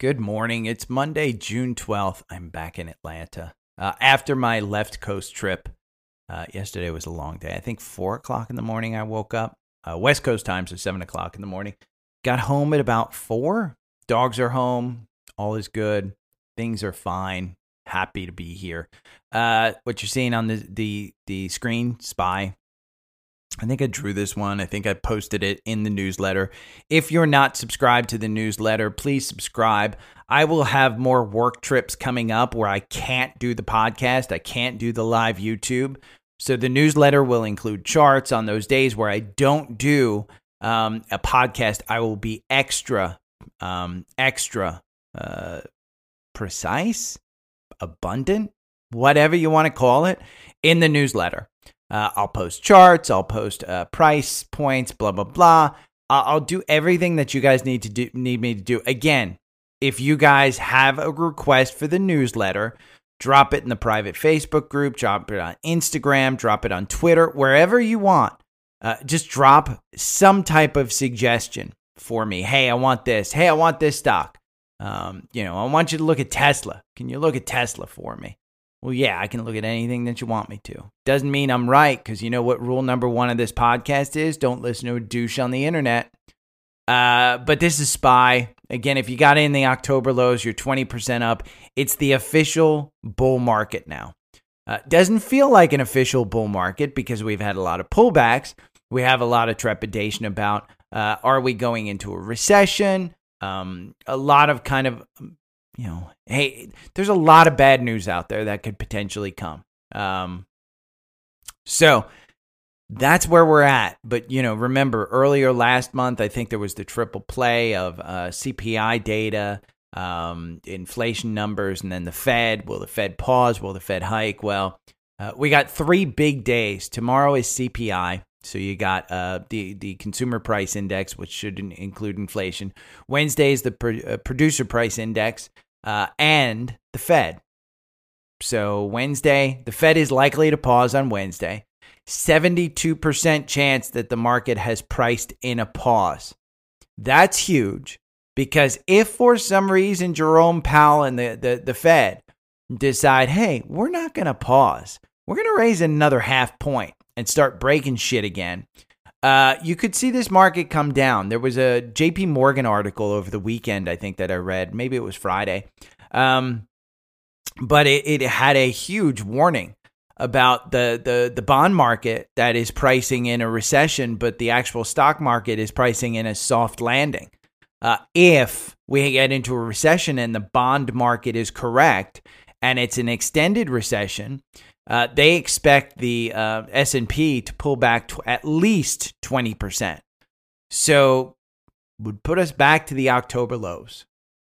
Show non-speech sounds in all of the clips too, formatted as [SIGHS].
Good morning. It's Monday, June 12th. I'm back in Atlanta. Uh, after my left coast trip, uh, yesterday was a long day. I think 4 o'clock in the morning I woke up. Uh, West Coast time, so 7 o'clock in the morning. Got home at about 4. Dogs are home. All is good. Things are fine. Happy to be here. Uh, what you're seeing on the, the, the screen, Spy, I think I drew this one. I think I posted it in the newsletter. If you're not subscribed to the newsletter, please subscribe. I will have more work trips coming up where I can't do the podcast, I can't do the live YouTube. So the newsletter will include charts on those days where I don't do um, a podcast. I will be extra, um, extra uh, precise, abundant, whatever you want to call it, in the newsletter. Uh, I'll post charts. I'll post uh, price points. Blah blah blah. I'll, do everything that you guys need to do. Need me to do. Again, if you guys have a request for the newsletter, drop it in the private Facebook group. Drop it on Instagram. Drop it on Twitter. Wherever you want. Uh, just drop some type of suggestion for me. Hey, I want this. Hey, I want this stock. Um, you know, I want you to look at Tesla. Can you look at Tesla for me? Well, yeah, I can look at anything that you want me to. Doesn't mean I'm right, because you know what rule number one of this podcast is? Don't listen to a douche on the internet. Uh, but this is Spy. Again, if you got in the October lows, you're 20% up. It's the official bull market now. Uh, doesn't feel like an official bull market because we've had a lot of pullbacks. We have a lot of trepidation about uh, are we going into a recession? Um, a lot of kind of you know, hey, there's a lot of bad news out there that could potentially come. Um, so that's where we're at. But, you know, remember earlier last month, I think there was the triple play of uh, CPI data, um, inflation numbers, and then the Fed. Will the Fed pause? Will the Fed hike? Well, uh, we got three big days. Tomorrow is CPI. So you got uh, the the consumer price index, which should include inflation. Wednesday is the uh, producer price index uh, and the Fed. So, Wednesday, the Fed is likely to pause on Wednesday. 72% chance that the market has priced in a pause. That's huge because if for some reason Jerome Powell and the, the, the Fed decide, hey, we're not going to pause, we're going to raise another half point and start breaking shit again, uh, you could see this market come down. There was a JP Morgan article over the weekend, I think, that I read. Maybe it was Friday. Um, but it, it had a huge warning about the, the, the bond market that is pricing in a recession, but the actual stock market is pricing in a soft landing. Uh, if we get into a recession and the bond market is correct and it's an extended recession, uh, they expect the uh, S&P to pull back to at least 20%. So would put us back to the October lows.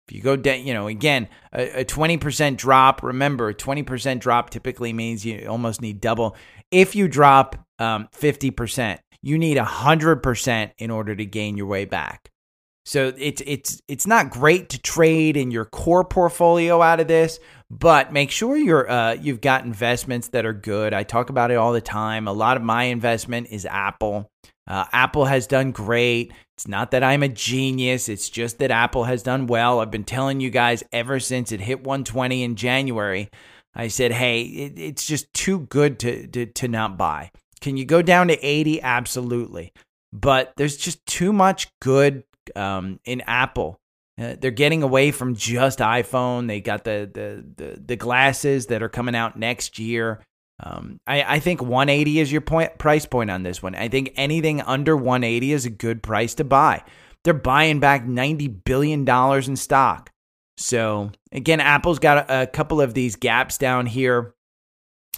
If you go down, you know, again, a, a 20% drop, remember, 20% drop typically means you almost need double. If you drop um, 50%, you need 100% in order to gain your way back. So it's it's it's not great to trade in your core portfolio out of this, but make sure you're uh, you've got investments that are good. I talk about it all the time. A lot of my investment is Apple. Uh, Apple has done great. It's not that I'm a genius. It's just that Apple has done well. I've been telling you guys ever since it hit 120 in January. I said, hey, it, it's just too good to, to to not buy. Can you go down to 80? Absolutely. But there's just too much good um, in Apple. Uh, they're getting away from just iPhone. They got the, the the the, glasses that are coming out next year. Um, I, I think 180 is your point price point on this one. I think anything under 180 is a good price to buy. They're buying back 90 billion dollars in stock. So again, Apple's got a, a couple of these gaps down here.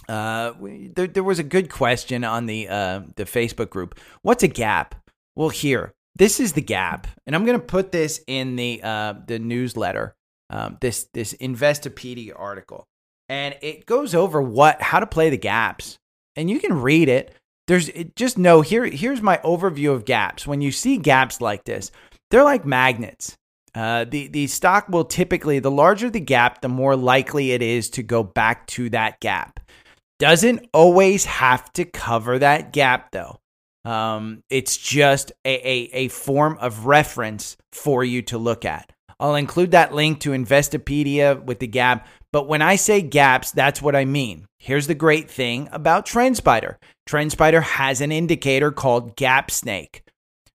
Uh, there, there was a good question on the uh, the Facebook group. What's a gap? Well, here, this is the gap, and I'm going to put this in the uh, the newsletter. Um, this this Investopedia article, and it goes over what how to play the gaps, and you can read it. There's just know here. Here's my overview of gaps. When you see gaps like this, they're like magnets. Uh, the the stock will typically the larger the gap, the more likely it is to go back to that gap. Doesn't always have to cover that gap though. Um, it's just a, a, a form of reference for you to look at. I'll include that link to Investopedia with the gap. But when I say gaps, that's what I mean. Here's the great thing about TrendSpider TrendSpider has an indicator called Gap Snake.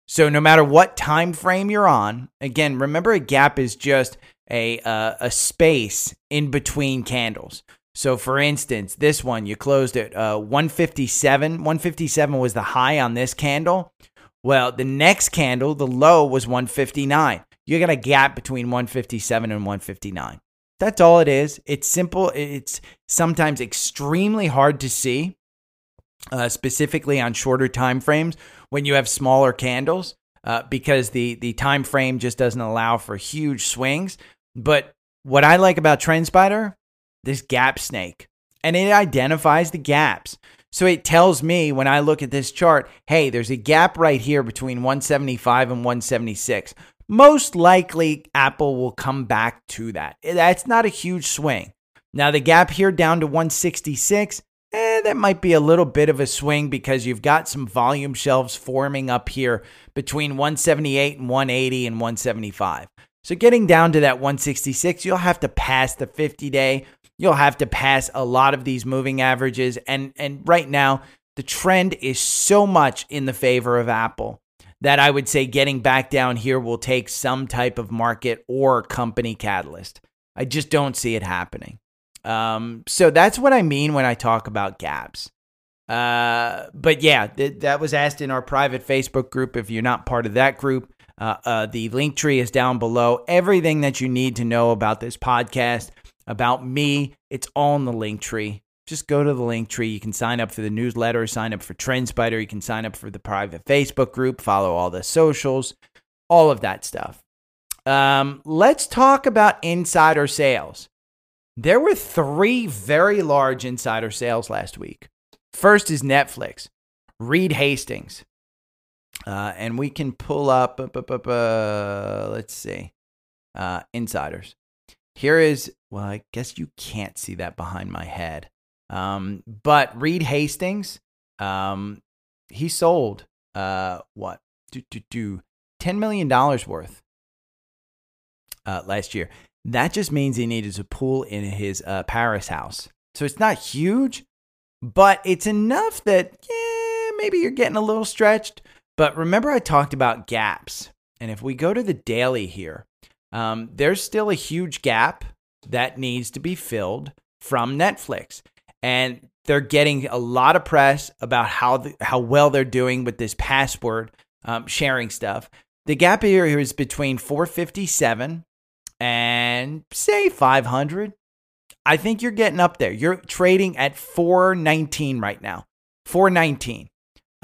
So no matter what time frame you're on, again, remember a gap is just a uh, a space in between candles. So for instance, this one you closed at uh, 157. 157 was the high on this candle. Well, the next candle, the low was 159. You got a gap between 157 and 159. That's all it is. It's simple. It's sometimes extremely hard to see, uh, specifically on shorter time frames when you have smaller candles, uh, because the the time frame just doesn't allow for huge swings. But what I like about TrendSpider this gap snake and it identifies the gaps. So it tells me when I look at this chart, hey, there's a gap right here between 175 and 176. Most likely, Apple will come back to that. That's not a huge swing. Now, the gap here down to 166, eh, that might be a little bit of a swing because you've got some volume shelves forming up here between 178 and 180 and 175. So getting down to that 166, you'll have to pass the 50 day you'll have to pass a lot of these moving averages. And, and right now, the trend is so much in the favor of Apple that I would say getting back down here will take some type of market or company catalyst. I just don't see it happening. Um, so that's what I mean when I talk about gaps. Uh, but yeah, th- that was asked in our private Facebook group. If you're not part of that group, uh, uh, the link tree is down below. Everything that you need to know about this podcast about me. It's all in the link tree. Just go to the link tree. You can sign up for the newsletter, sign up for TrendSpider. You can sign up for the private Facebook group, follow all the socials, all of that stuff. Um, let's talk about insider sales. There were three very large insider sales last week. First is Netflix, Reed Hastings. Uh, and we can pull up, uh, let's see, uh, insiders. Here is, well, I guess you can't see that behind my head. Um, but Reed Hastings, um, he sold uh, what? Do, do, do, $10 million worth uh, last year. That just means he needed to pool in his uh, Paris house. So it's not huge, but it's enough that, yeah, maybe you're getting a little stretched. But remember, I talked about gaps. And if we go to the daily here, um, there's still a huge gap that needs to be filled from Netflix. And they're getting a lot of press about how the, how well they're doing with this password um, sharing stuff. The gap here is between 457 and say 500. I think you're getting up there. You're trading at 419 right now. 419.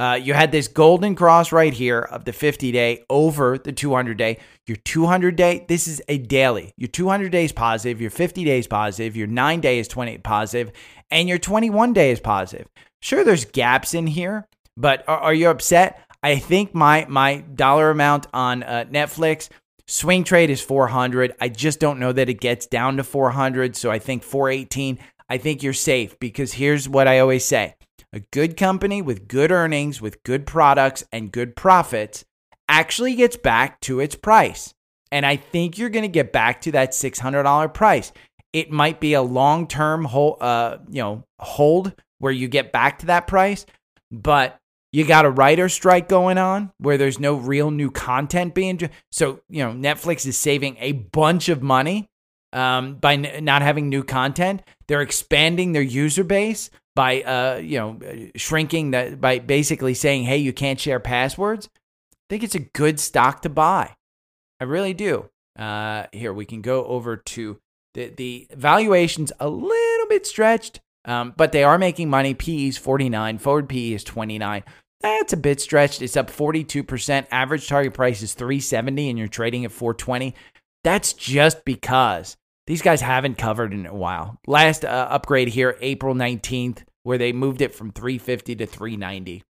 Uh, you had this golden cross right here of the 50 day over the 200 day. Your 200 day, this is a daily. Your 200 days positive, your 50 days positive, your 9 day is 20 positive, and your 21 day is positive. Sure, there's gaps in here, but are, are you upset? I think my my dollar amount on uh, Netflix swing trade is 400. I just don't know that it gets down to 400, so I think 418. I think you're safe because here's what I always say a good company with good earnings, with good products, and good profits actually gets back to its price. And I think you're going to get back to that $600 price. It might be a long term hold, uh, you know, hold where you get back to that price, but you got a writer strike going on where there's no real new content being. So, you know, Netflix is saving a bunch of money um, by n- not having new content. They're expanding their user base by uh, you know shrinking that by basically saying, "Hey, you can't share passwords." I think it's a good stock to buy. I really do. Uh, here we can go over to the the valuations a little bit stretched. Um, but they are making money. PE is 49, forward PE is 29. That's a bit stretched. It's up 42%. Average target price is 370 and you're trading at 420. That's just because these guys haven't covered in a while. Last uh, upgrade here, April 19th, where they moved it from 350 to 390.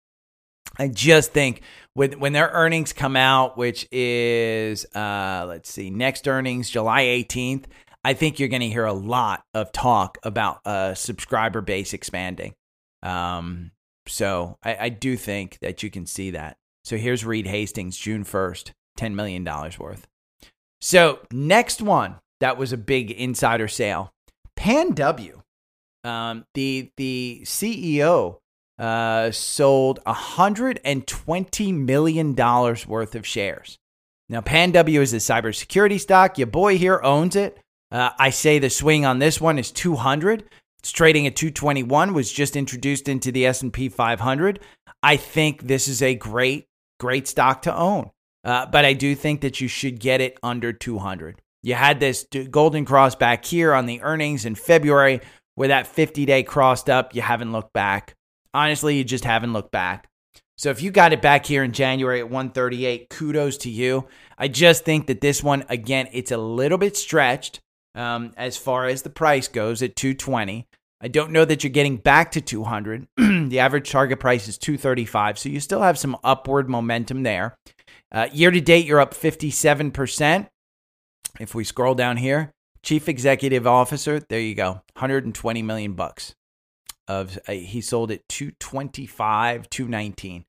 I just think when when their earnings come out, which is uh, let's see, next earnings July 18th, I think you're going to hear a lot of talk about uh, subscriber base expanding. Um, so I, I do think that you can see that. So here's Reed Hastings, June 1st, $10 million worth. So next one that was a big insider sale, Pan W. Um, the the CEO uh, sold $120 million worth of shares. Now, Pan W is a cybersecurity stock. Your boy here owns it. Uh, I say the swing on this one is 200. It's trading at 221. Was just introduced into the S&P 500. I think this is a great, great stock to own. Uh, but I do think that you should get it under 200. You had this golden cross back here on the earnings in February where that 50 day crossed up. You haven't looked back. Honestly, you just haven't looked back. So if you got it back here in January at 138, kudos to you. I just think that this one, again, it's a little bit stretched um, as far as the price goes at 220. I don't know that you're getting back to 200. [CLEARS THROAT] the average target price is 235, so you still have some upward momentum there. Uh, year to date, you're up 57%. If we scroll down here, chief executive officer, there you go, 120 million bucks. Of uh, he sold it 225 219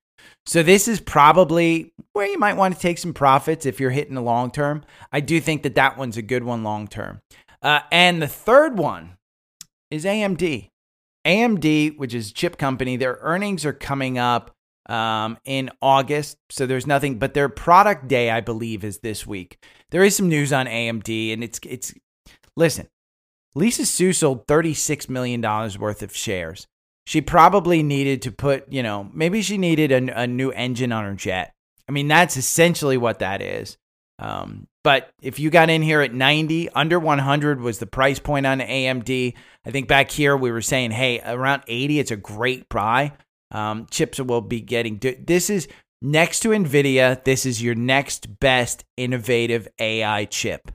so this is probably where you might want to take some profits if you're hitting the long term. I do think that that one's a good one long term. Uh, and the third one is amd amd which is chip company their earnings are coming up um, in august so there's nothing but their product day i believe is this week there is some news on amd and it's it's listen Lisa Su sold $36 million worth of shares. She probably needed to put, you know, maybe she needed a, a new engine on her jet. I mean, that's essentially what that is. Um, but if you got in here at 90, under 100 was the price point on AMD. I think back here we were saying, hey, around 80, it's a great buy. Um, chips will be getting. This is next to NVIDIA. This is your next best innovative AI chip.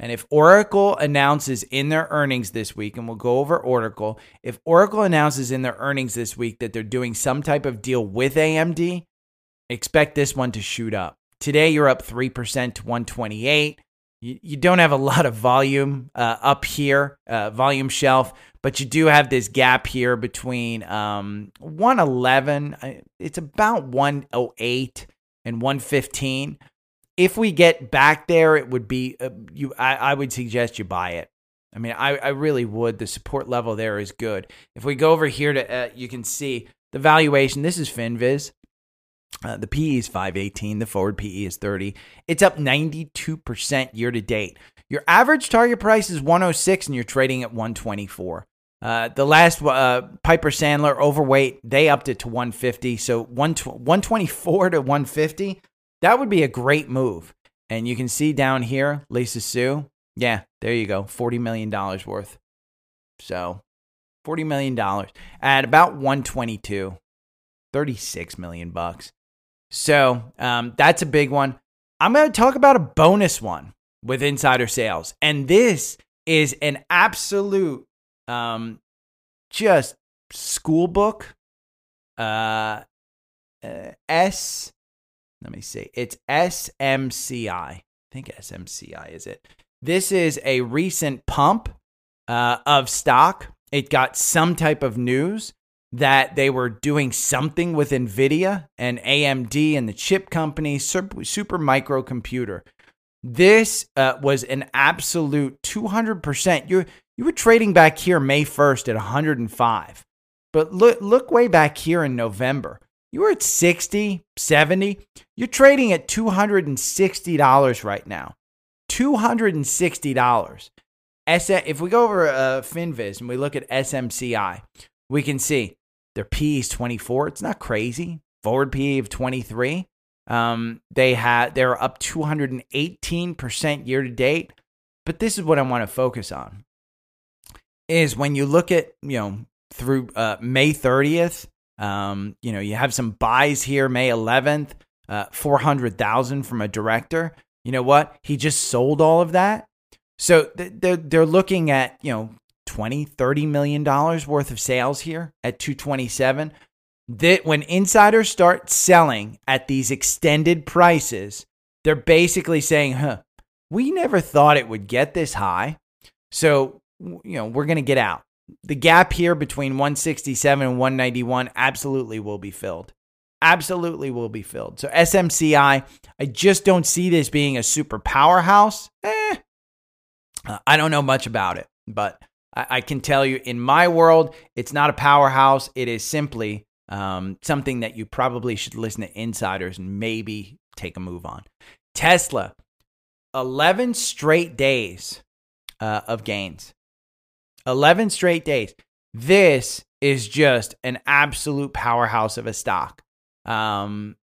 And if Oracle announces in their earnings this week, and we'll go over Oracle, if Oracle announces in their earnings this week that they're doing some type of deal with AMD, expect this one to shoot up. Today, you're up 3% to 128. You, you don't have a lot of volume uh, up here, uh, volume shelf, but you do have this gap here between um, 111, uh, it's about 108 and 115 if we get back there, it would be uh, you. I, I, would suggest you buy it. I mean, I, I really would. The support level there is good. If we go over here to, uh, you can see the valuation. This is Finviz. Uh, the PE is 518. The forward PE is 30. It's up 92% year to date. Your average target price is 106 and you're trading at 124. Uh, the last uh, Piper Sandler overweight, they upped it to 150. So 124 to 150. That would be a great move. And you can see down here, Lisa Su. Yeah, there you go. $40 million worth. So $40 million at about 122, 36 million bucks. So um, that's a big one. I'm going to talk about a bonus one with insider sales. And this is an absolute um, just school book. Uh, uh, S let me see. It's SMCI. I think SMCI is it. This is a recent pump uh, of stock. It got some type of news that they were doing something with NVIDIA and AMD and the chip company, Super, Microcomputer. This uh, was an absolute 200%. You, you were trading back here May 1st at 105. But look, look way back here in November. You were at 60, 70. You're trading at $260 right now. $260. if we go over uh, FinViz and we look at SMCI, we can see their P is 24. It's not crazy. Forward P of 23. Um, they had they're up 218% year to date. But this is what I want to focus on. Is when you look at, you know, through uh, May 30th. Um, you know, you have some buys here May 11th, uh, 400,000 from a director. You know what? He just sold all of that. So they're, they're looking at, you know, 20, 30 million dollars worth of sales here at 227. That when insiders start selling at these extended prices, they're basically saying, huh, we never thought it would get this high. So, you know, we're going to get out. The gap here between 167 and 191 absolutely will be filled. Absolutely will be filled. So, SMCI, I just don't see this being a super powerhouse. Eh, I don't know much about it, but I, I, can tell you in my world, it's not a powerhouse. It is simply um, something that you probably should listen to insiders and maybe take a move on. Tesla, 11 straight days uh, of gains. 11 straight days. This is just an absolute powerhouse of a stock. Um,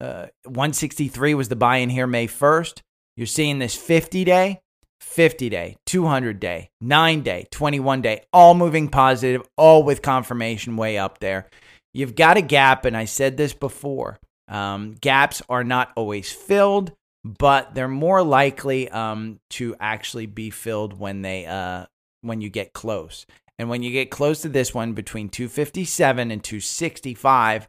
uh, 163 was the buy in here May 1st. You're seeing this 50 day, 50 day, 200 day, 9 day, 21 day, all moving positive, all with confirmation way up there. You've got a gap, and I said this before. Um, gaps are not always filled but they're more likely um, to actually be filled when they uh, when you get close. And when you get close to this one between 257 and 265,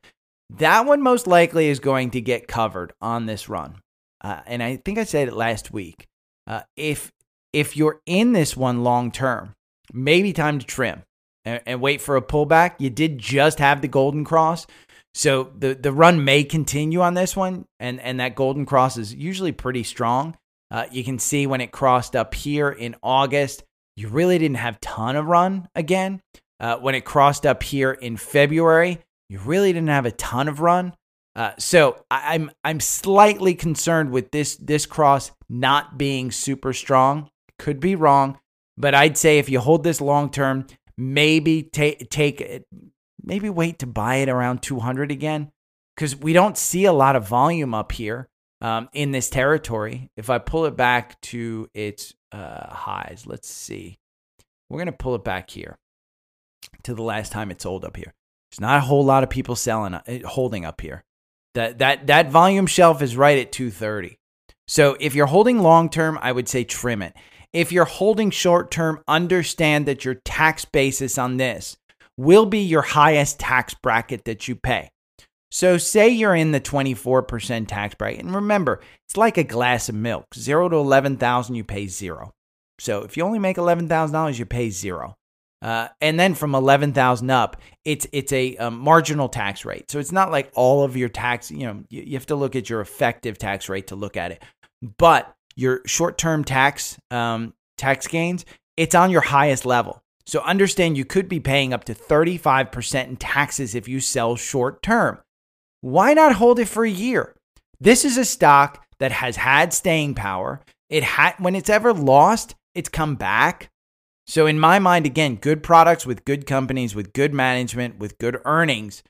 that one most likely is going to get covered on this run. Uh, and I think I said it last week. Uh, if if you're in this one long term, maybe time to trim and, and wait for a pullback. You did just have the golden cross, so the the run may continue on this one, and and that golden cross is usually pretty strong. Uh, you can see when it crossed up here in August, you really didn't have ton of run again. Uh, when it crossed up here in February, you really didn't have a ton of run. Uh, so I, I'm I'm slightly concerned with this this cross not being super strong. Could be wrong, but I'd say if you hold this long term, maybe take take maybe wait to buy it around 200 again because we don't see a lot of volume up here um, in this territory. If I pull it back to its uh, highs, let's see. We're to pull it back here to the last time it sold up here. There's not a whole lot of people selling, uh, holding up here. That, that, that volume shelf is right at 230. So if you're holding long term, I would say trim it. If you're holding short term, understand that your tax basis on this will be your highest tax bracket that you pay. So, say you're in the 24% tax bracket, and remember, it's like a glass of milk. Zero to 11,000, you pay zero. So, if you only make $11,000, you pay zero. Uh, and then from 11,000 up, it's it's a, a, um, marginal tax rate. So it's not like all of your tax, you know, you, you, have to look at your effective tax rate to look at it. But your short-term tax um, tax gains, it's on your highest level. So understand you could be paying up to 35% in taxes if you sell short term. Why not hold it for a year? This is a stock that has had staying power. It had when it's ever lost, it's come back. So in my mind again, good products with good companies with good management with good earnings,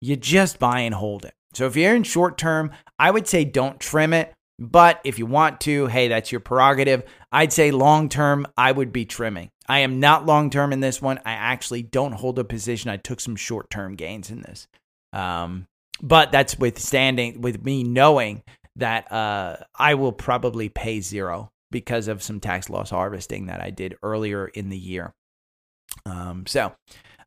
you just buy and hold it. So if you're in short term, I would say don't trim it, but if you want to, hey, that's your prerogative. I'd say long term, I would be trimming. I am not long term in this one. I actually don't hold a position. I took some short term gains in this. Um, but that's withstanding with me knowing that uh, I will probably pay zero because of some tax loss harvesting that I did earlier in the year. Um, so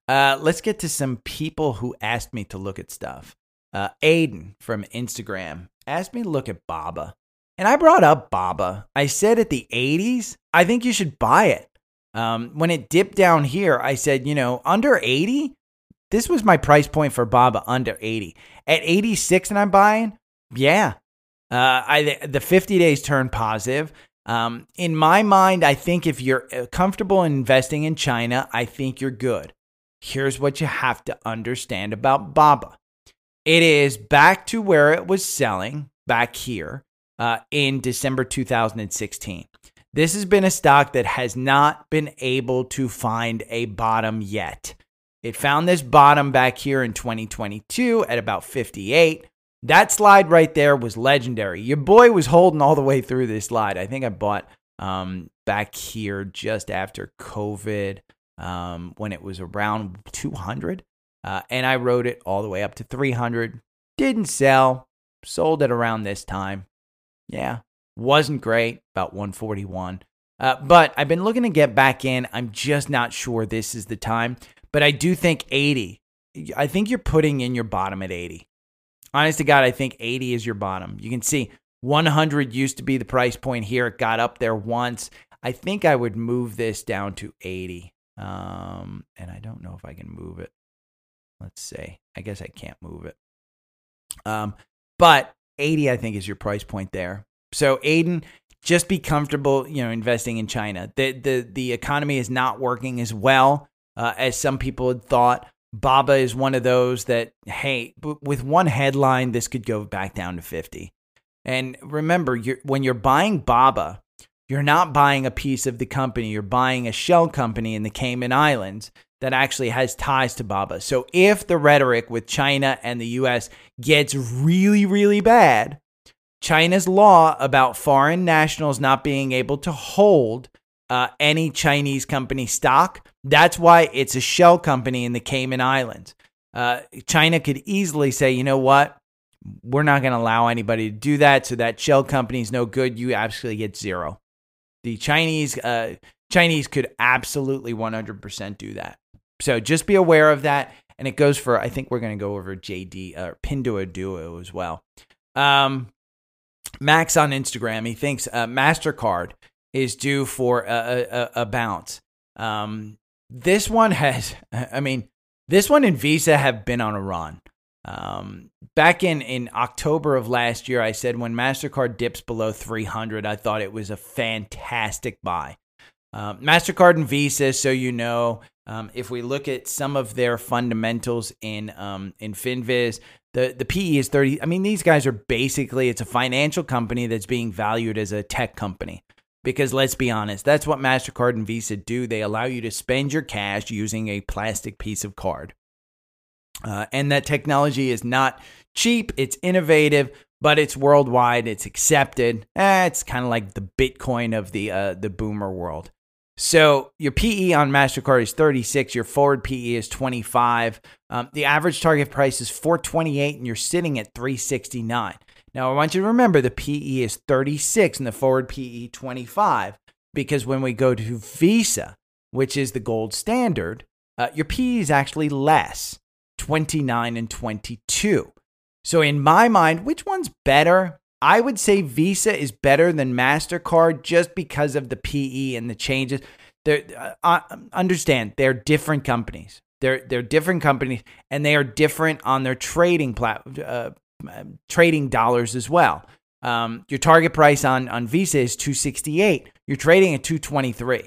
uh, let's get to some people who asked me to look at stuff. Uh, Aiden from Instagram asked me to look at Baba. And I brought up Baba. I said at the 80s, I think you should buy it. Um, when it dipped down here, I said, you know, under 80, this was my price point for Baba under 80. At 86 and I'm buying, yeah. Uh, I the 50 days turned positive. Um, in my mind, I think if you're uh, comfortable investing in China, I think you're good. Here's what you have to understand about Baba. It is back to where it was selling back here uh, in December 2016. This has been a stock that has not been able to find a bottom yet. It found this bottom back here in 2022 at about 58. That slide right there was legendary. Your boy was holding all the way through this slide. I think I bought um, back here just after COVID. um, when it was around 200. Uh, and I rode it all the way up to 300. Didn't sell. Sold it around this time. Yeah, wasn't great. About 141. Uh, but I've been looking to get back in. I'm just not sure this is the time. But I do think 80. I think you're putting in your bottom at 80. Honest to God, I think 80 is your bottom. You can see 100 used to be the price point here. It got up there once. I think I would move this down to 80. Um, and I don't know if I can move it. Let's see. I guess I can't move it. Um, but 80, I think, is your price point there. So, Aiden, just be comfortable, you know, investing in China. The the the economy is not working as well uh, as some people had thought. Baba is one of those that, hey, with one headline, this could go back down to 50. And remember, you're, when you're buying Baba, you're not buying a piece of the company, you're buying a shell company in the Cayman Islands that actually has ties to Baba. So if the rhetoric with China and the US gets really, really bad, China's law about foreign nationals not being able to hold uh, any Chinese company stock, that's why it's a shell company in the Cayman Islands. Uh, China could easily say, you know what? We're not going to allow anybody to do that. So that shell company is no good. You absolutely get zero. The Chinese uh, Chinese could absolutely 100% do that. So just be aware of that. And it goes for, I think we're going to go over JD or uh, Pinduoduo as well. Um, Max on Instagram, he thinks uh, MasterCard is due for a, a, a bounce. Um, this one has, [LAUGHS] I mean, this one and Visa have been on a run. Um, back in, in October of last year, I said when MasterCard dips below 300, I thought it was a fantastic buy. Um, MasterCard and Visa, so you know, um, if we look at some of their fundamentals in um, in FinViz, the the PE is 30. I mean, these guys are basically it's a financial company that's being valued as a tech company. Because let's be honest, that's what MasterCard and Visa do. They allow you to spend your cash using a plastic piece of card. Uh, and that technology is not cheap, it's innovative, but it's worldwide, it's accepted. Eh, it's kind of like the Bitcoin of the uh, the boomer world. So your PE on MasterCard is 36, your forward PE is 25. Um, the average target price is 428, and you're sitting at 369. Now, I want you to remember the PE is 36 and the forward PE 25, because when we go to Visa, which is the gold standard, uh, your PE is actually less 29 and 22. So, in my mind, which one's better? I would say Visa is better than MasterCard just because of the PE and the changes. Uh, uh, understand, they're different companies. They're, they're different companies and they are different on their trading plat- uh, trading dollars as well. Um, your target price on, on Visa is 268. You're trading at 223.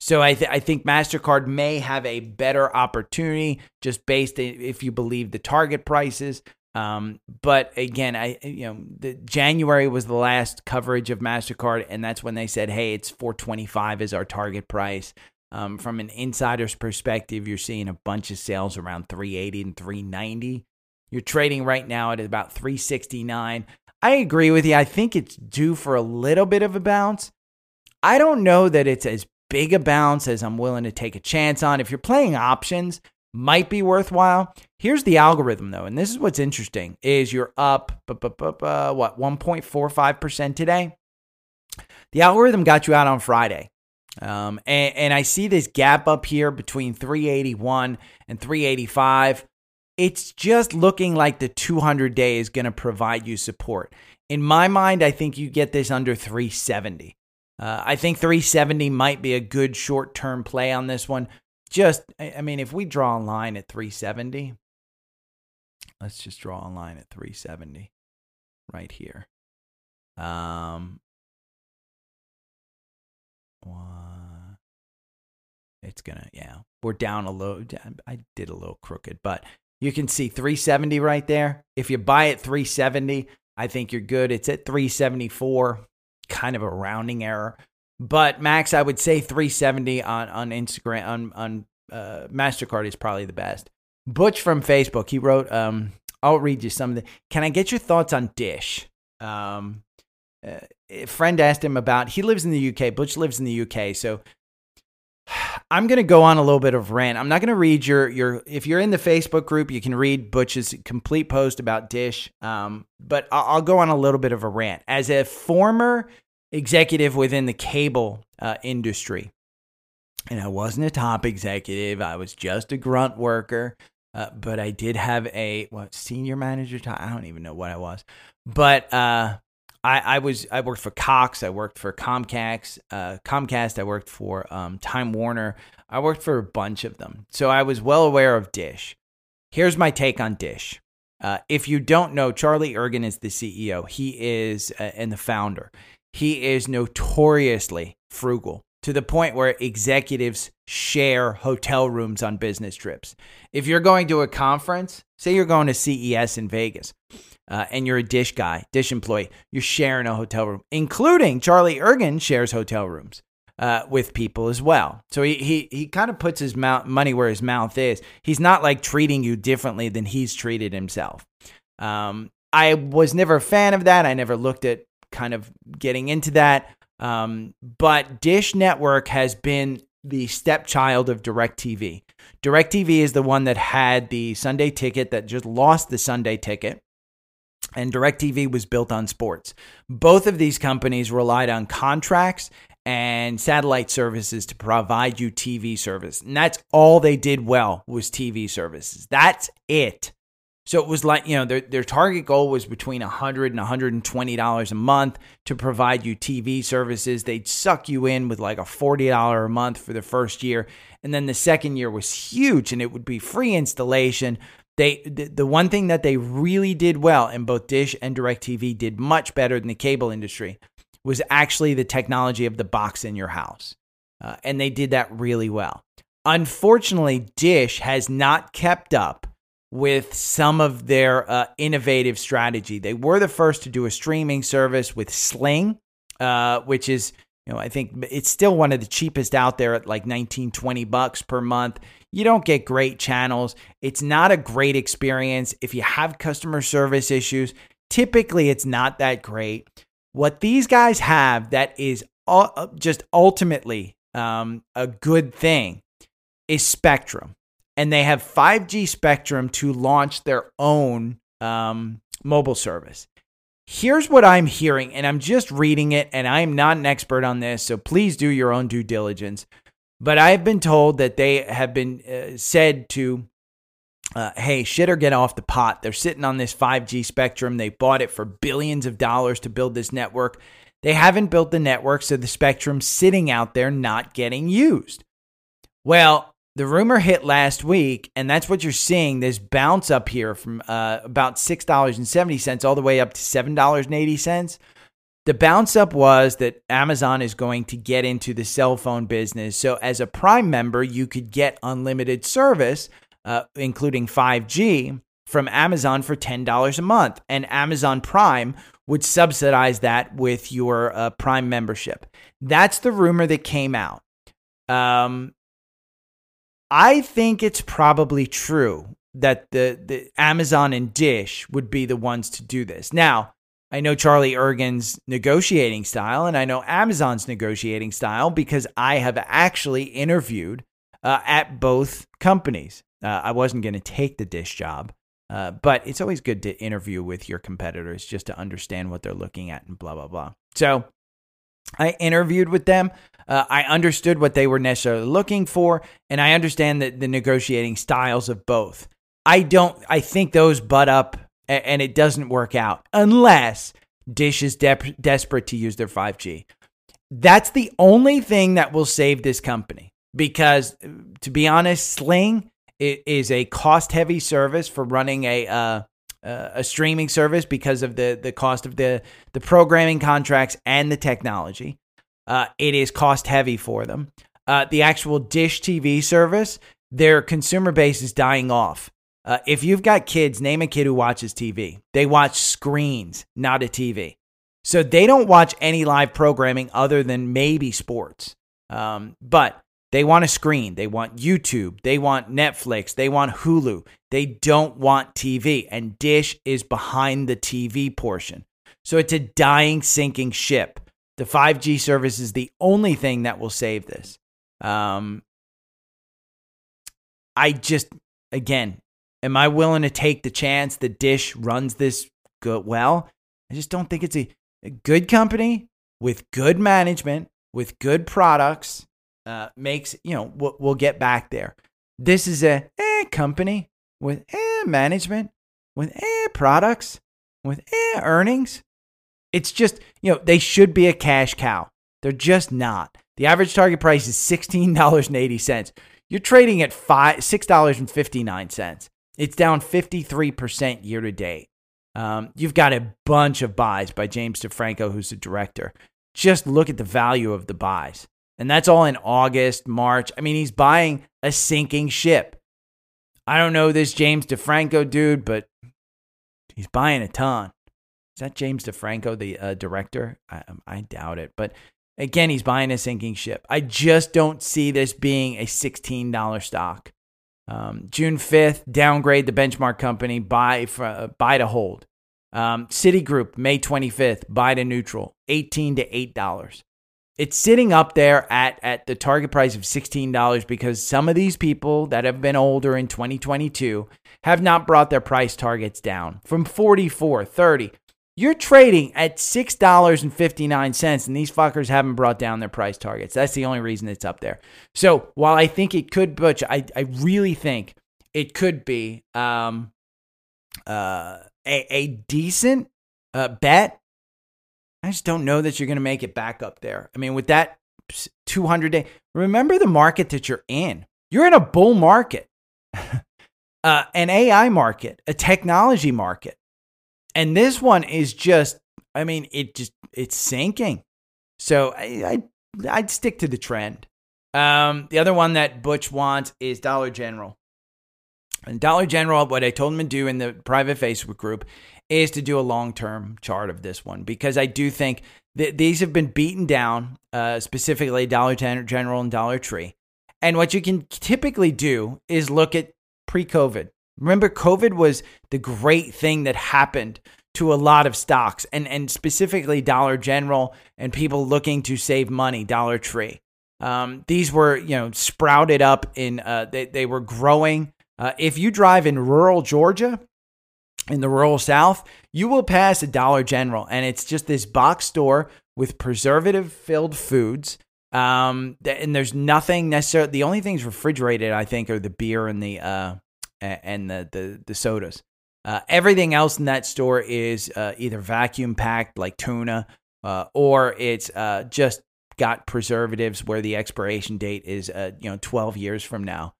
So I, th- I think Mastercard may have a better opportunity just based if you believe the target prices. Um, but again, I you know the January was the last coverage of Mastercard, and that's when they said, "Hey, it's 425 is our target price." Um, from an insider's perspective, you're seeing a bunch of sales around 380 and 390. You're trading right now at about 369. I agree with you. I think it's due for a little bit of a bounce. I don't know that it's as big a bounce as I'm willing to take a chance on. If you're playing options, might be worthwhile. Here's the algorithm though, and this is what's interesting: is you're up, what 1.45 percent today. The algorithm got you out on Friday, um, and, and I see this gap up here between 381 and 385. It's just looking like the 200 day is going to provide you support. In my mind, I think you get this under 370. Uh, I think 370 might be a good short term play on this one just, I mean, if we draw a line at 370, let's just draw a line at 370 right here. Um, it's gonna, yeah, we're down a little. I did a little crooked, but you can see 370 right there. If you buy at 370, I think you're good. It's at 374, kind of a rounding error. But max, I would say 370 on on Instagram on on uh, Mastercard is probably the best. Butch from Facebook, he wrote, um, I'll read you some of the. Can I get your thoughts on Dish? Um, uh, a friend asked him about. He lives in the UK. Butch lives in the UK, so [SIGHS] I'm going to go on a little bit of rant. I'm not going to read your your. If you're in the Facebook group, you can read Butch's complete post about Dish. Um, but I'll, I'll go on a little bit of a rant as a former executive within the cable uh, industry, and I wasn't a top executive. I was just a grunt worker. Uh, but I did have a what senior manager. I don't even know what I was, but uh, I, I was I worked for Cox, I worked for Comcast, uh, Comcast, I worked for um, Time Warner, I worked for a bunch of them, so I was well aware of Dish. Here's my take on Dish. Uh, if you don't know, Charlie Ergen is the CEO. He is uh, and the founder. He is notoriously frugal to the point where executives share hotel rooms on business trips. If you're going to a conference, say you're going to CES in Vegas, uh, and you're a Dish guy, Dish employee, you're sharing a hotel room, including Charlie Ergen shares hotel rooms uh, with people as well. So he he he kind of puts his mouth, money where his mouth is. He's not like treating you differently than he's treated himself. Um, I was never a fan of that. I never looked at kind of getting into that. Um, but Dish Network has been the stepchild of DirecTV. DirecTV is the one that had the Sunday ticket that just lost the Sunday ticket and DirecTV was built on sports. Both of these companies relied on contracts and satellite services to provide you TV service. And that's all they did well was TV services. That's it. So it was like, you know, their, their target goal was between 100 and $120 a month to provide you TV services. They'd suck you in with like a $40 a month for the first year. And then the second year was huge and it would be free installation, they the, the one thing that they really did well, and both Dish and DirecTV did much better than the cable industry, was actually the technology of the box in your house, uh, and they did that really well. Unfortunately, Dish has not kept up with some of their uh, innovative strategy. They were the first to do a streaming service with Sling, uh, which is you know, I think it's still one of the cheapest out there at like 19, 20 bucks per month. You don't get great channels. It's not a great experience. If you have customer service issues, typically it's not that great. What these guys have that is uh, just ultimately um, a good thing is Spectrum. And they have 5G Spectrum to launch their own um, mobile service. Here's what I'm hearing, and I'm just reading it, and I'm not an expert on this, so please do your own due diligence. But I've been told that they have been uh, said to, uh, hey, shit or get off the pot. They're sitting on this 5G spectrum. They bought it for billions of dollars to build this network. They haven't built the network, so the spectrum's sitting out there not getting used. Well, the rumor hit last week, and that's what you're seeing this bounce up here from uh, about $6.70 all the way up to $7.80. The bounce up was that Amazon is going to get into the cell phone business. So, as a Prime member, you could get unlimited service, uh, including 5G, from Amazon for $10 a month. And Amazon Prime would subsidize that with your uh, Prime membership. That's the rumor that came out. Um, I think it's probably true that the, the Amazon and Dish would be the ones to do this. Now, I know Charlie Ergen's negotiating style, and I know Amazon's negotiating style because I have actually interviewed uh, at both companies. Uh, I wasn't going to take the Dish job, uh, but it's always good to interview with your competitors just to understand what they're looking at and blah, blah, blah. So I interviewed with them. Uh, I understood what they were necessarily looking for, and I understand that the negotiating styles of both. I don't. I think those butt up, and it doesn't work out unless Dish is de- desperate to use their 5G. That's the only thing that will save this company because, to be honest, Sling is a cost-heavy service for running a uh, uh, a streaming service because of the the cost of the the programming contracts and the technology. Uh, it is cost heavy for them. Uh, the actual Dish TV service, their consumer base is dying off. Uh, if you've got kids, name a kid who watches TV. They watch screens, not a TV. So they don't watch any live programming other than maybe sports. Um, but they want a screen. They want YouTube. They want Netflix. They want Hulu. They don't want TV. And Dish is behind the TV portion. So it's a dying, sinking ship. The 5G service is the only thing that will save this. Um, I just, again, am I willing to take the chance that Dish runs this good well? I just don't think it's a, a good company with good management, with good products. Uh, makes you know we'll, we'll get back there. This is a eh, company with eh, management, with eh, products, with eh, earnings. It's just you know they should be a cash cow. They're just not. The average target price is $16.80. You're trading at five, $6.59. It's down 53% year to date. Um, you've got a bunch of buys by James DeFranco, who's the director. Just look at the value of the buys. And that's all in August, March. I mean, he's buying a sinking ship. I don't know this James DeFranco dude, but he's buying a ton. Is that James DeFranco, the uh, director? I, I doubt it. But Again, he's buying a sinking ship. I just don't see this being a $16 stock. Um, June 5th, downgrade the benchmark company, buy, for, uh, buy to hold. Um, Citigroup, May 25th, buy to neutral, 18 to $8. It's sitting up there at, at the target price of $16 because some of these people that have been older in 2022 have not brought their price targets down from 44, 30, you're trading at $6.59, and these fuckers haven't brought down their price targets. That's the only reason it's up there. So while I think it could, Butch, I, I really think it could be um, uh, a, a decent uh, bet. I just don't know that you're going to make it back up there. I mean, with that 200 day, remember the market that you're in. You're in a bull market, [LAUGHS] uh, an AI market, a technology market. And this one is just, I mean, it just it's sinking. So I, I I'd stick to the trend. Um, the other one that Butch wants is Dollar General. And Dollar General, what I told him to do in the private Facebook group is to do a long term chart of this one because I do think that these have been beaten down, uh, specifically Dollar General and Dollar Tree. And what you can typically do is look at pre COVID. Remember, COVID was the great thing that happened to a lot of stocks, and, and specifically Dollar General and people looking to save money, Dollar Tree. Um, these were, you know, sprouted up in, uh, they, they were growing. Uh, if you drive in rural Georgia, in the rural South, you will pass a Dollar General, and it's just this box store with preservative filled foods. Um, and there's nothing necessarily. The only things refrigerated, I think, are the beer and the uh, and the, the, the sodas. Uh, everything else in that store is uh, either vacuum packed, like tuna, uh, or it's uh, just got preservatives where the expiration date is, uh, you know, 12 years from now,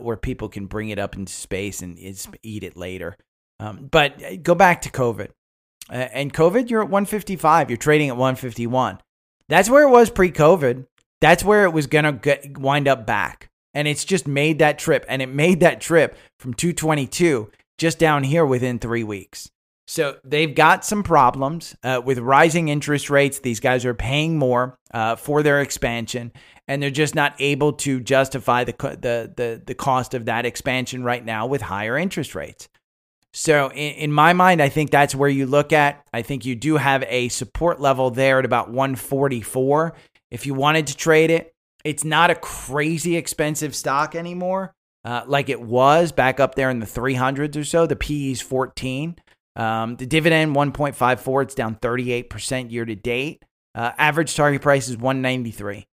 where people can bring it up into space and eat it later. Um, but go back to COVID. and COVID, you're at 155. You're trading at 151. That's where it was pre COVID. That's where it was going to wind up back and it's just made that trip and it made that trip from 222 just down here within three weeks so they've got some problems uh, with rising interest rates these guys are paying more uh, for their expansion and they're just not able to justify the, the, the, the cost of that expansion right now with higher interest rates so in, in my mind i think that's where you look at i think you do have a support level there at about 144 if you wanted to trade it it's not a crazy expensive stock anymore, uh, like it was back up there in the 300s or so. The PE is 14. Um, the dividend 1.54. It's down 38% year to date. Uh, average target price is 193.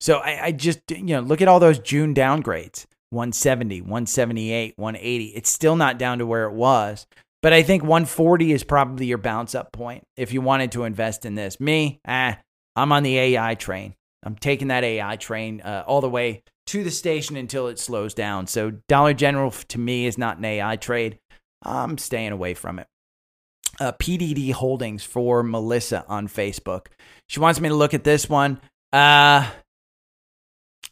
So I, I just you know look at all those June downgrades. 170, 178, 180. It's still not down to where it was. But I think 140 is probably your bounce up point if you wanted to invest in this. Me, ah, I'm on the AI train. I'm taking that AI train uh, all the way to the station until it slows down. So Dollar General to me is not an AI trade. I'm staying away from it. Uh, PDD Holdings for Melissa on Facebook. She wants me to look at this one. Uh,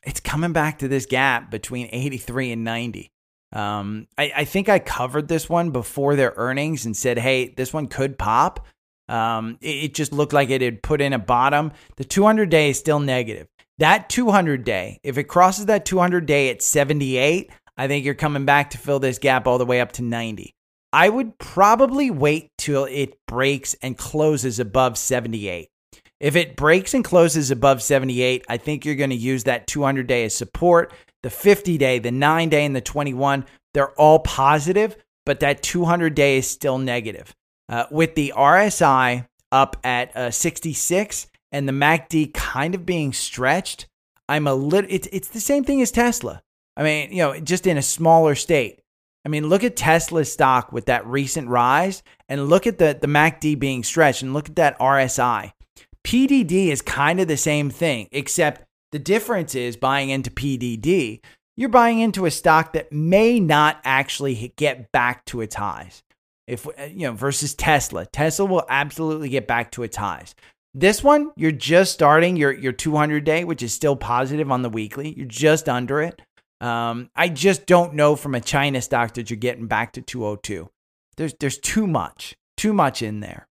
it's coming back to this gap between 83 and 90. Um, I, I think I covered this one before their earnings and said, hey, this one could pop. Um, it, it just looked like it had put in a bottom. The 200 day is still negative. That 200 day, if it crosses that 200 day at 78, I think you're coming back to fill this gap all the way up to 90. I would probably wait till it breaks and closes above 78. If it breaks and closes above 78, I think you're going to use that 200 day as support. The 50 day, the 9 day, and the 21, they're all positive, but that 200 day is still negative. Uh, with the RSI up at uh, 66 and the MACD kind of being stretched, I'm a little, it's, it's the same thing as Tesla. I mean, you know, just in a smaller state. I mean, look at Tesla's stock with that recent rise and look at the, the MACD being stretched and look at that RSI. PDD is kind of the same thing, except the difference is buying into PDD, you're buying into a stock that may not actually get back to its highs. If uh, you know versus Tesla, Tesla will absolutely get back to its highs. This one, you're just starting your your 200 day, which is still positive on the weekly. You're just under it. Um, I just don't know from a China stock that you're getting back to 202. There's there's too much, too much in there.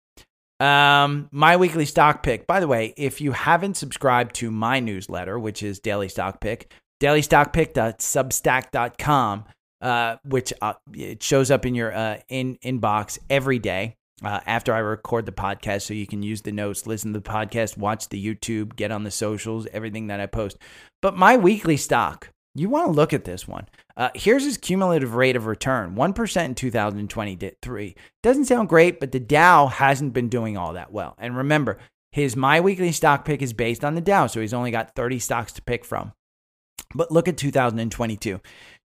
Um, my weekly stock pick. By the way, if you haven't subscribed to my newsletter, which is Daily Stock Pick, dailystockpick.substack.com, uh, which uh, it shows up in your uh, in inbox every day uh, after I record the podcast, so you can use the notes, listen to the podcast, watch the YouTube, get on the socials, everything that I post. But my weekly stock, you want to look at this one. Uh, here's his cumulative rate of return 1% in 2023. Doesn't sound great, but the Dow hasn't been doing all that well. And remember, his My Weekly stock pick is based on the Dow, so he's only got 30 stocks to pick from. But look at 2022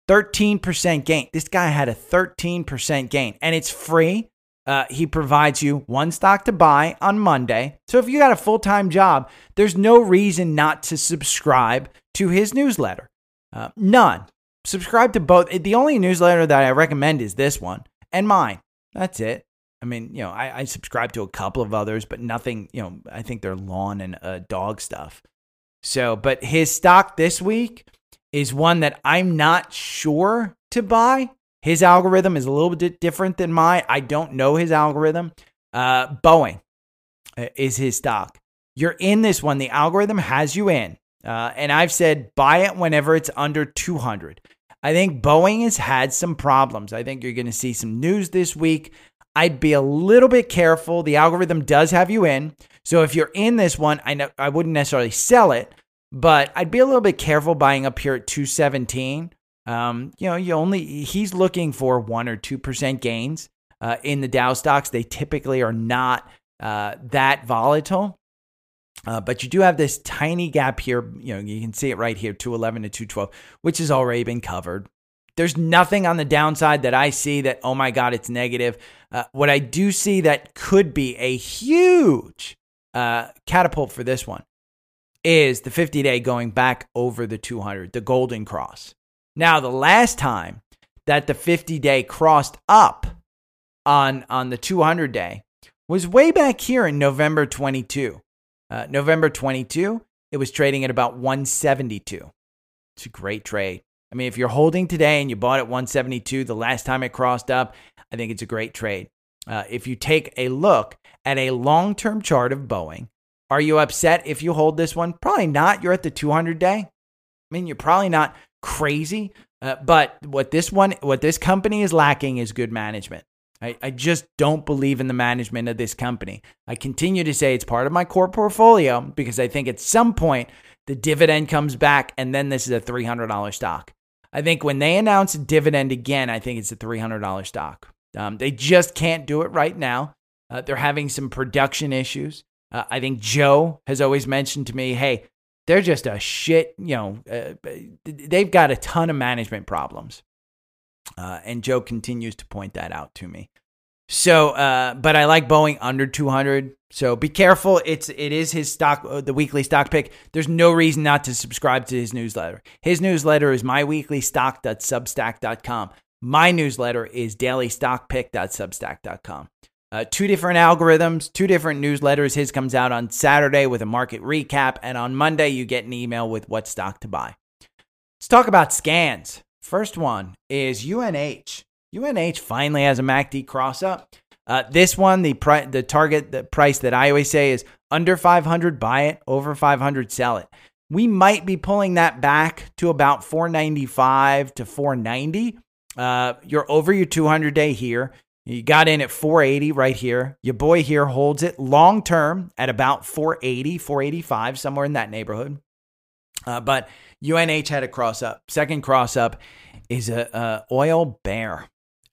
13% gain. This guy had a 13% gain, and it's free. Uh, he provides you one stock to buy on Monday. So if you got a full time job, there's no reason not to subscribe to his newsletter. Uh, none. Subscribe to both. The only newsletter that I recommend is this one and mine. That's it. I mean, you know, I, I subscribe to a couple of others, but nothing, you know, I think they're lawn and uh, dog stuff. So, but his stock this week is one that I'm not sure to buy. His algorithm is a little bit different than mine. I don't know his algorithm. Uh, Boeing uh, is his stock. You're in this one. The algorithm has you in. Uh, and I've said buy it whenever it's under 200. I think Boeing has had some problems. I think you're going to see some news this week. I'd be a little bit careful. The algorithm does have you in. So if you're in this one, I know I wouldn't necessarily sell it, but I'd be a little bit careful buying up here at 217. Um, you know, you only he's looking for one or two percent gains uh, in the Dow stocks. They typically are not uh, that volatile. Uh, but you do have this tiny gap here. You know, you can see it right here, 211 to 212, which has already been covered. There's nothing on the downside that I see that, oh my God, it's negative. Uh, what I do see that could be a huge uh, catapult for this one is the 50 day going back over the 200, the golden cross. Now, the last time that the 50 day crossed up on, on the 200 day was way back here in November 22. Uh, November 22, it was trading at about 172. It's a great trade. I mean, if you're holding today and you bought at 172 the last time it crossed up, I think it's a great trade. Uh, if you take a look at a long term chart of Boeing, are you upset if you hold this one? Probably not. You're at the 200 day. I mean, you're probably not crazy. Uh, but what this one, what this company is lacking is good management. I, I just don't believe in the management of this company. I continue to say it's part of my core portfolio because I think at some point the dividend comes back and then this is a $300 stock. I think when they announce a dividend again, I think it's a $300 stock. Um, they just can't do it right now. Uh, they're having some production issues. Uh, I think Joe has always mentioned to me, hey, they're just a shit, you know, uh, they've got a ton of management problems. Uh, and Joe continues to point that out to me. So, uh, but I like Boeing under 200. So be careful. It's it is his stock, uh, the weekly stock pick. There's no reason not to subscribe to his newsletter. His newsletter is myweeklystock.substack.com. My newsletter is dailystockpick.substack.com. Uh, two different algorithms, two different newsletters. His comes out on Saturday with a market recap, and on Monday you get an email with what stock to buy. Let's talk about scans. First one is UNH. UNH finally has a MACD cross up. Uh, this one, the pri- the target the price that I always say is under 500, buy it. Over 500, sell it. We might be pulling that back to about 495 to 490. Uh, you're over your 200 day here. You got in at 480 right here. Your boy here holds it long term at about 480, 485, somewhere in that neighborhood. Uh, but UNH had a cross up. Second cross up is a, a oil bear.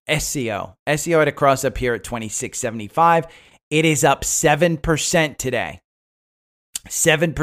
SCO. SCO had a cross up here at 2675. It is up 7% today. 7%,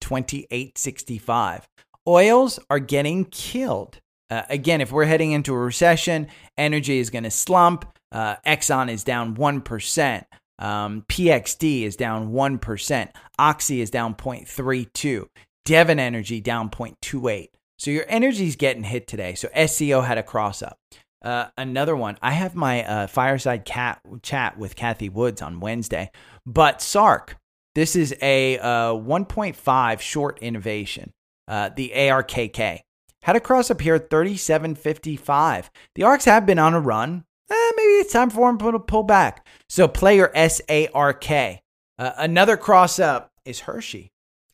2865. Oils are getting killed. Uh, again, if we're heading into a recession, energy is going to slump. Uh, Exxon is down 1%. Um, PXD is down 1%. Oxy is down 0.32. Devon Energy down 0.28. So your energy is getting hit today. So SCO had a cross up. Uh, another one. I have my uh, fireside cat chat with Cathie Woods on Wednesday, but SARK. This is a uh, 1.5 short innovation. Uh, the ARKK had a cross up here at 37.55. The ARKs have been on a run. Eh, maybe it's time for them to pull back. So player SARK. Uh, another cross up is Hershey,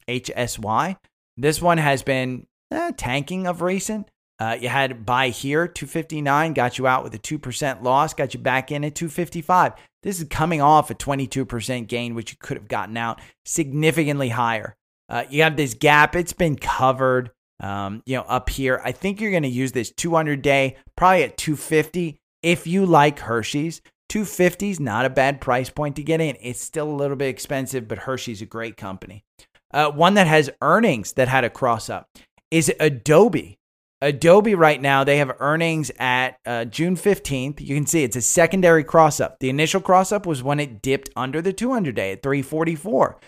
HSY. This one has been eh, tanking of recent. Uh, you had buy here, 259, got you out with a 2% loss, got you back in at 255. This is coming off a 22% gain, which you could have gotten out significantly higher. Uh, you have this gap, it's been covered, um, you know, up here. I think you're going to use this 200 day, probably at 250 if you like Hershey's. 250 is not a bad price point to get in. It's still a little bit expensive, but Hershey's a great company. Uh, one that has earnings that had a cross up is Adobe. Adobe right now, they have earnings at uh, June 15th. You can see it's a secondary cross up. The initial cross up was when it dipped under the 200 day at 344.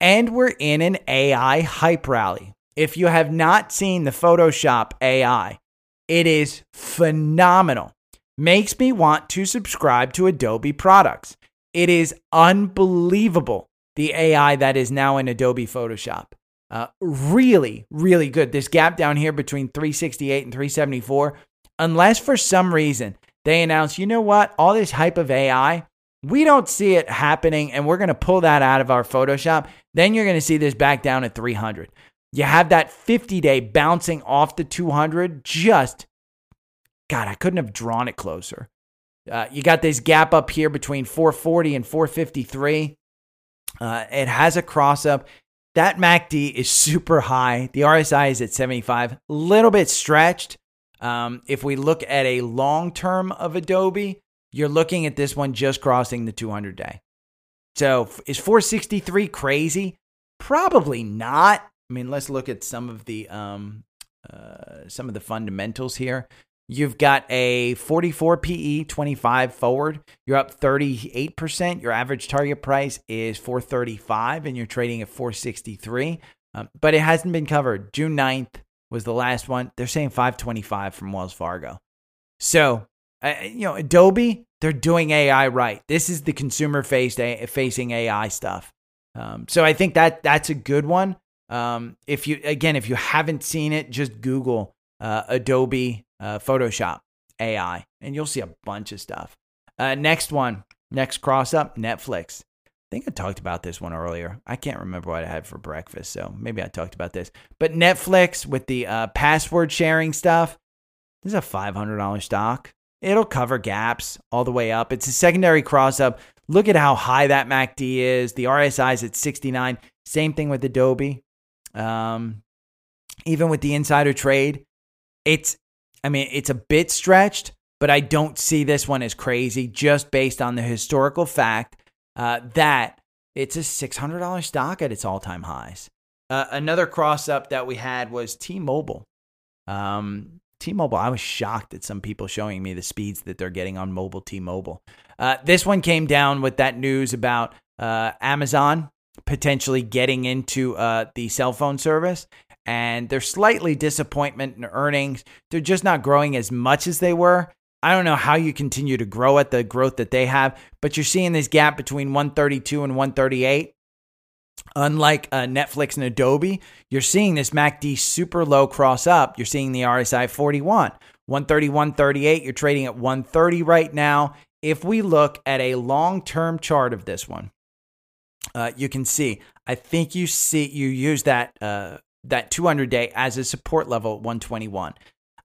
And we're in an AI hype rally. If you have not seen the Photoshop AI, it is phenomenal. Makes me want to subscribe to Adobe products. It is unbelievable the AI that is now in Adobe Photoshop. Uh, really, really good. This gap down here between 368 and 374, unless for some reason they announce, you know what, all this hype of AI, we don't see it happening and we're going to pull that out of our Photoshop, then you're going to see this back down at 300. You have that 50 day bouncing off the 200, just, God, I couldn't have drawn it closer. Uh, you got this gap up here between 440 and 453. Uh, it has a cross up. That MACD is super high. The RSI is at 75, a little bit stretched. Um, if we look at a long term of Adobe, you're looking at this one just crossing the 200 day. So is 463 crazy? Probably not. I mean, let's look at some of the um, uh, some of the fundamentals here. You've got a 44 PE, 25 forward. You're up 38%. Your average target price is 435 and you're trading at 463. Um, but it hasn't been covered. June 9th was the last one. They're saying 525 from Wells Fargo. So, uh, you know, Adobe, they're doing AI right. This is the consumer facing AI stuff. Um, so I think that that's a good one. Um, if you again, if you haven't seen it, just Google uh, Adobe uh, Photoshop AI, and you'll see a bunch of stuff. Uh, next one, next cross up, Netflix. I think I talked about this one earlier. I can't remember what I had for breakfast, so maybe I talked about this. But Netflix with the uh, password sharing stuff, this is a $500 stock. It'll cover gaps all the way up. It's a secondary cross up. Look at how high that MACD is. The RSI is at 69. Same thing with Adobe. Um, even with the insider trade, it's I mean, it's a bit stretched, but I don't see this one as crazy just based on the historical fact uh, that it's a $600 stock at its all time highs. Uh, another cross up that we had was T Mobile. Um, T Mobile, I was shocked at some people showing me the speeds that they're getting on mobile T Mobile. Uh, this one came down with that news about uh, Amazon potentially getting into uh, the cell phone service and they're slightly disappointment in earnings. They're just not growing as much as they were. I don't know how you continue to grow at the growth that they have, but you're seeing this gap between 132 and 138. Unlike uh, Netflix and Adobe, you're seeing this MACD super low cross up. You're seeing the RSI 41, 130, 138. You're trading at 130 right now. If we look at a long term chart of this one, uh, you can see. I think you see you use that uh, that 200 day as a support level at 121.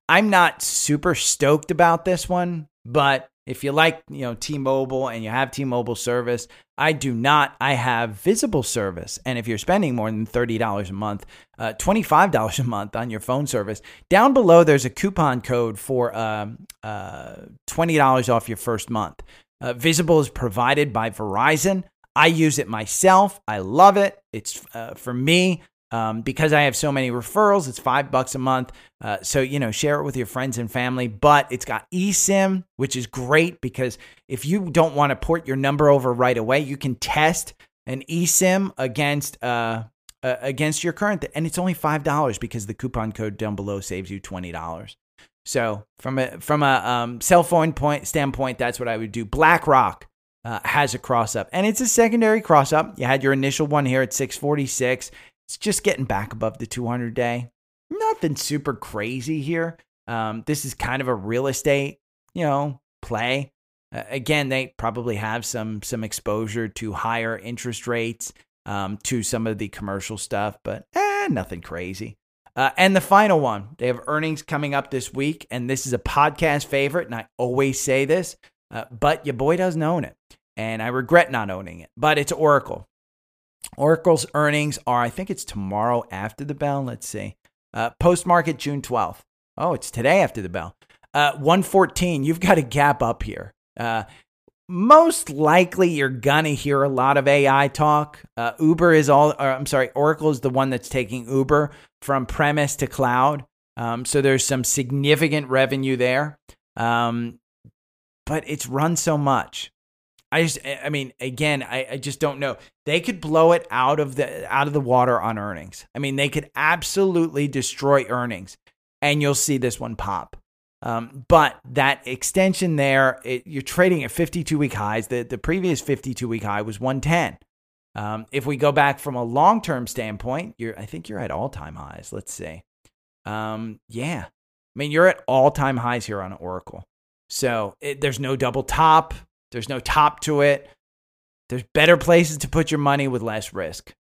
I'm not super stoked about this one, but If you like, you know, T-Mobile and you have T-Mobile service, I do not. I have Visible service, and if you're spending more than thirty dollars a month, uh, twenty-five dollars a month on your phone service, down below there's a coupon code for um, uh, twenty dollars off your first month. Uh, Visible is provided by Verizon. I use it myself. I love it. It's uh, for me. Um, because I have so many referrals, it's five bucks a month. Uh, so, you know, share it with your friends and family. But it's got eSIM, which is great because if you don't want to port your number over right away, you can test an eSIM against uh, uh, against your current, and it's only five dollars because the coupon code down below saves you twenty dollars. So from a from a um, cell phone point standpoint, that's what I would do. BlackRock uh, has a cross up, and it's a secondary cross up. You had your initial one here at six forty six. It's just getting back above the 200 day. Nothing super crazy here. Um, this is kind of a real estate, you know, play. Uh, again, they probably have some some exposure to higher interest rates, um, to some of the commercial stuff, but eh, nothing crazy. Uh, and the final one, they have earnings coming up this week, and this is a podcast favorite, and I always say this, uh, but your boy doesn't own it, and I regret not owning it. But it's Oracle. Oracle's earnings are, I think it's tomorrow after the bell. Let's see. Uh, Post market June 12th. Oh, it's today after the bell. Uh, 114. You've got a gap up here. Uh, most likely you're gonna hear a lot of AI talk. Uh, Uber is all, I'm sorry, Oracle is the one that's taking Uber from premise to cloud. Um, so there's some significant revenue there. Um, but it's run so much. I just, I mean, again, I, I just don't know. They could blow it out of the out of the water on earnings. I mean, they could absolutely destroy earnings, and you'll see this one pop. Um, but that extension there, it, you're trading at 52 week highs. The the previous 52 week high was 110. Um, if we go back from a long term standpoint, you're I think you're at all time highs. Let's see. Um, yeah, I mean you're at all time highs here on Oracle. So it, there's no double top. There's no top to it. There's better places to put your money with less risk.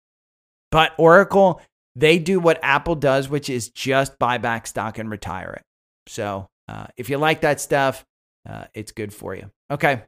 But Oracle, they do what Apple does, which is just buy back stock and retire it. So uh, if you like that stuff, uh, it's good for you. Okay.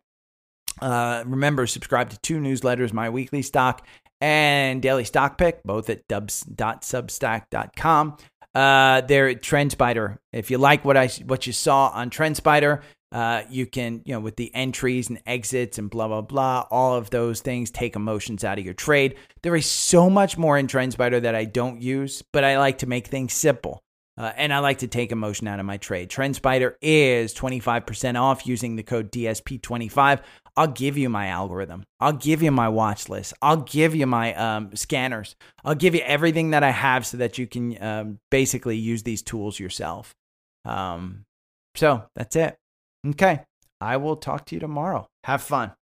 Uh, remember, subscribe to two newsletters, My Weekly Stock and Daily Stock Pick, both at dubs.substack.com. Uh, they're at TrendSpider. If you like what I what you saw on TrendSpider, uh, you can, you know, with the entries and exits and blah, blah, blah, all of those things take emotions out of your trade. There is so much more in TrendSpider that I don't use, but I like to make things simple. Uh, and I like to take emotion out of my trade. TrendSpider is 25% off using the code DSP25. I'll give you my algorithm. I'll give you my watch list. I'll give you my um, scanners. I'll give you everything that I have so that you can um, basically use these tools yourself. Um, so that's it. Okay. I will talk to you tomorrow. Have fun.